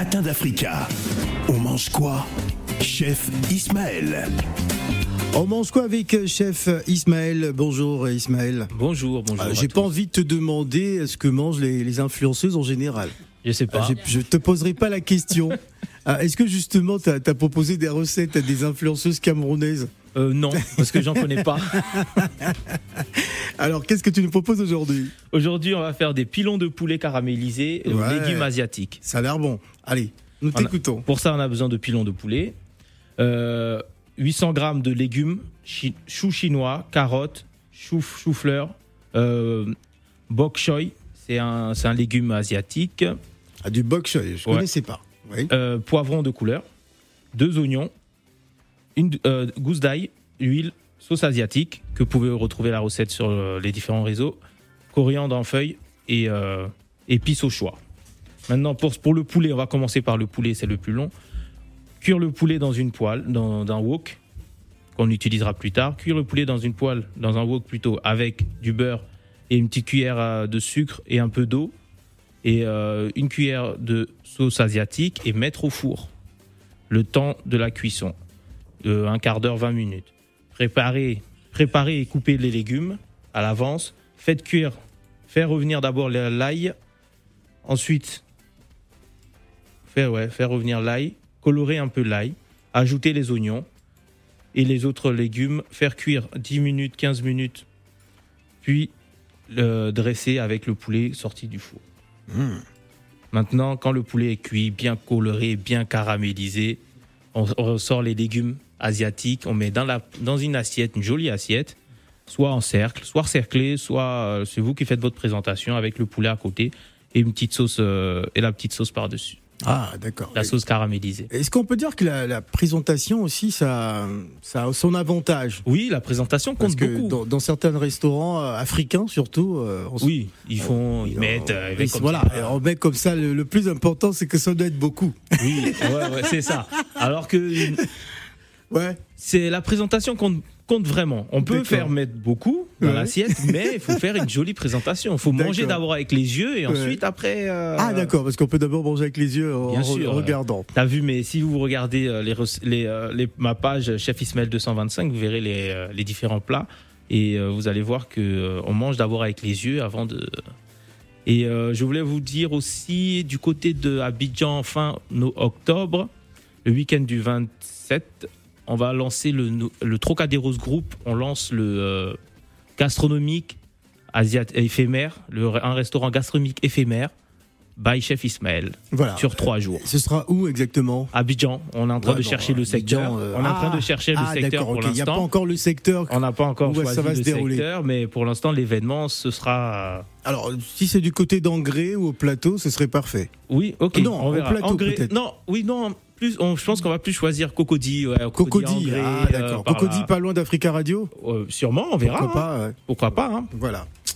matins d'Africa. On mange quoi? Chef Ismaël. On mange quoi avec euh, chef Ismaël? Bonjour euh, Ismaël. Bonjour, bonjour. Euh, J'ai tous. pas envie de te demander ce que mangent les, les influenceuses en général? Je sais pas. je te poserai pas la question. Ah, Est-ce que justement tu as, proposé des recettes à des influenceuses camerounaises? Euh, non, parce que j'en connais pas. Alors qu'est-ce que tu nous proposes aujourd'hui? Aujourd'hui, on va faire des pilons de poulet caramélisés, aux Ouais. légumes asiatiques. Ça a l'air bon. Allez, nous t'écoutons. Pour ça, on a besoin de pilons de poulet, euh, 800 grammes de légumes, chi- choux chinois, carottes, chou, chou-fleur, euh, bok choy, c'est un, légume asiatique, Ah, du bok choy, je Ouais. connaissais pas. Oui. euh, poivron de couleur, deux oignons, une euh, gousse d'ail, huile, sauce asiatique, que vous pouvez retrouver la recette sur euh, les différents réseaux, coriandre en feuilles et euh, épices au choix. Maintenant, pour, pour le poulet, on va commencer par le poulet, c'est le plus long. Cuire le poulet dans une poêle, dans, un wok, qu'on utilisera plus tard. Cuire le poulet dans une poêle, dans un wok plutôt, avec du beurre et une petite cuillère euh, de sucre et un peu d'eau et une cuillère de sauce asiatique et mettre au four le temps de la cuisson de un quart d'heure 20 minutes. Préparer préparer et couper les légumes à l'avance. Faites cuire. Faire revenir d'abord l'ail. Ensuite faire ouais faire revenir l'ail. Colorer un peu l'ail. Ajouter les oignons et les autres légumes. Faire cuire 10 minutes 15 minutes. Puis le dresser avec le poulet sorti du four. Mmh. Maintenant, quand le poulet est cuit, bien coloré, bien caramélisé, on on ressort les légumes asiatiques, on met dans, la, dans une assiette, une jolie assiette, soit en cercle, soit cerclé, soit euh, c'est vous qui faites votre présentation avec le poulet à côté et une petite sauce euh, et la petite sauce par-dessus, Ah d'accord. la sauce caramélisée. Est-ce qu'on peut dire que la, la présentation aussi, ça, ça a son avantage? Oui, la présentation Parce compte que beaucoup. dans, dans certains restaurants euh, africains, surtout, euh, on Oui, ils font, ils mettent. euh, on- comme voilà, ça. on met comme ça. Le, le plus important, c'est que ça doit être beaucoup. Oui, ouais, ouais, c'est ça. Alors que Ouais. c'est la présentation compte, compte vraiment. On peut faire mettre beaucoup dans Ouais. l'assiette, mais il faut faire une jolie présentation. Il faut manger d'abord avec les yeux et Ouais. ensuite après. euh, Ah d'accord, parce qu'on peut d'abord manger avec les yeux en Bien re- sûr, regardant. T'as vu, mais si vous regardez euh, les, rec- les, euh, les- ma page Chef Ismaël 225, vous verrez les, les différents plats et vous allez voir que on mange d'abord avec les yeux avant de. Et euh, je voulais vous dire aussi du côté de Abidjan fin octobre, le week-end du 27, on va lancer le, le Trocaderos Group. On lance le euh, gastronomique asiat éphémère, le, un restaurant gastronomique éphémère by Chef Ismaël Voilà. sur trois jours. Ce sera où exactement? Abidjan, on est en train Ouais, de chercher le secteur. Abidjan, euh, on est en train ah, de chercher le Ah secteur pour ok. Il n'y a pas l'instant. encore le secteur. On n'a pas encore choisi ça va le se dérouler secteur, mais pour l'instant, l'événement, ce sera. euh, Alors, si c'est du côté d'Angré ou au plateau, ce serait parfait. Oui, ok. Non, on au verra. plateau, Engrais- peut-être. Non, oui, non. Plus, on- je pense qu'on va plus choisir Cocody. Ouais, Cocody, Engrais, ah euh, d'accord. Cocody pas loin d'Africa Radio Euh, sûrement, on verra. Pourquoi hein. pas ouais. Pourquoi pas hein. Voilà.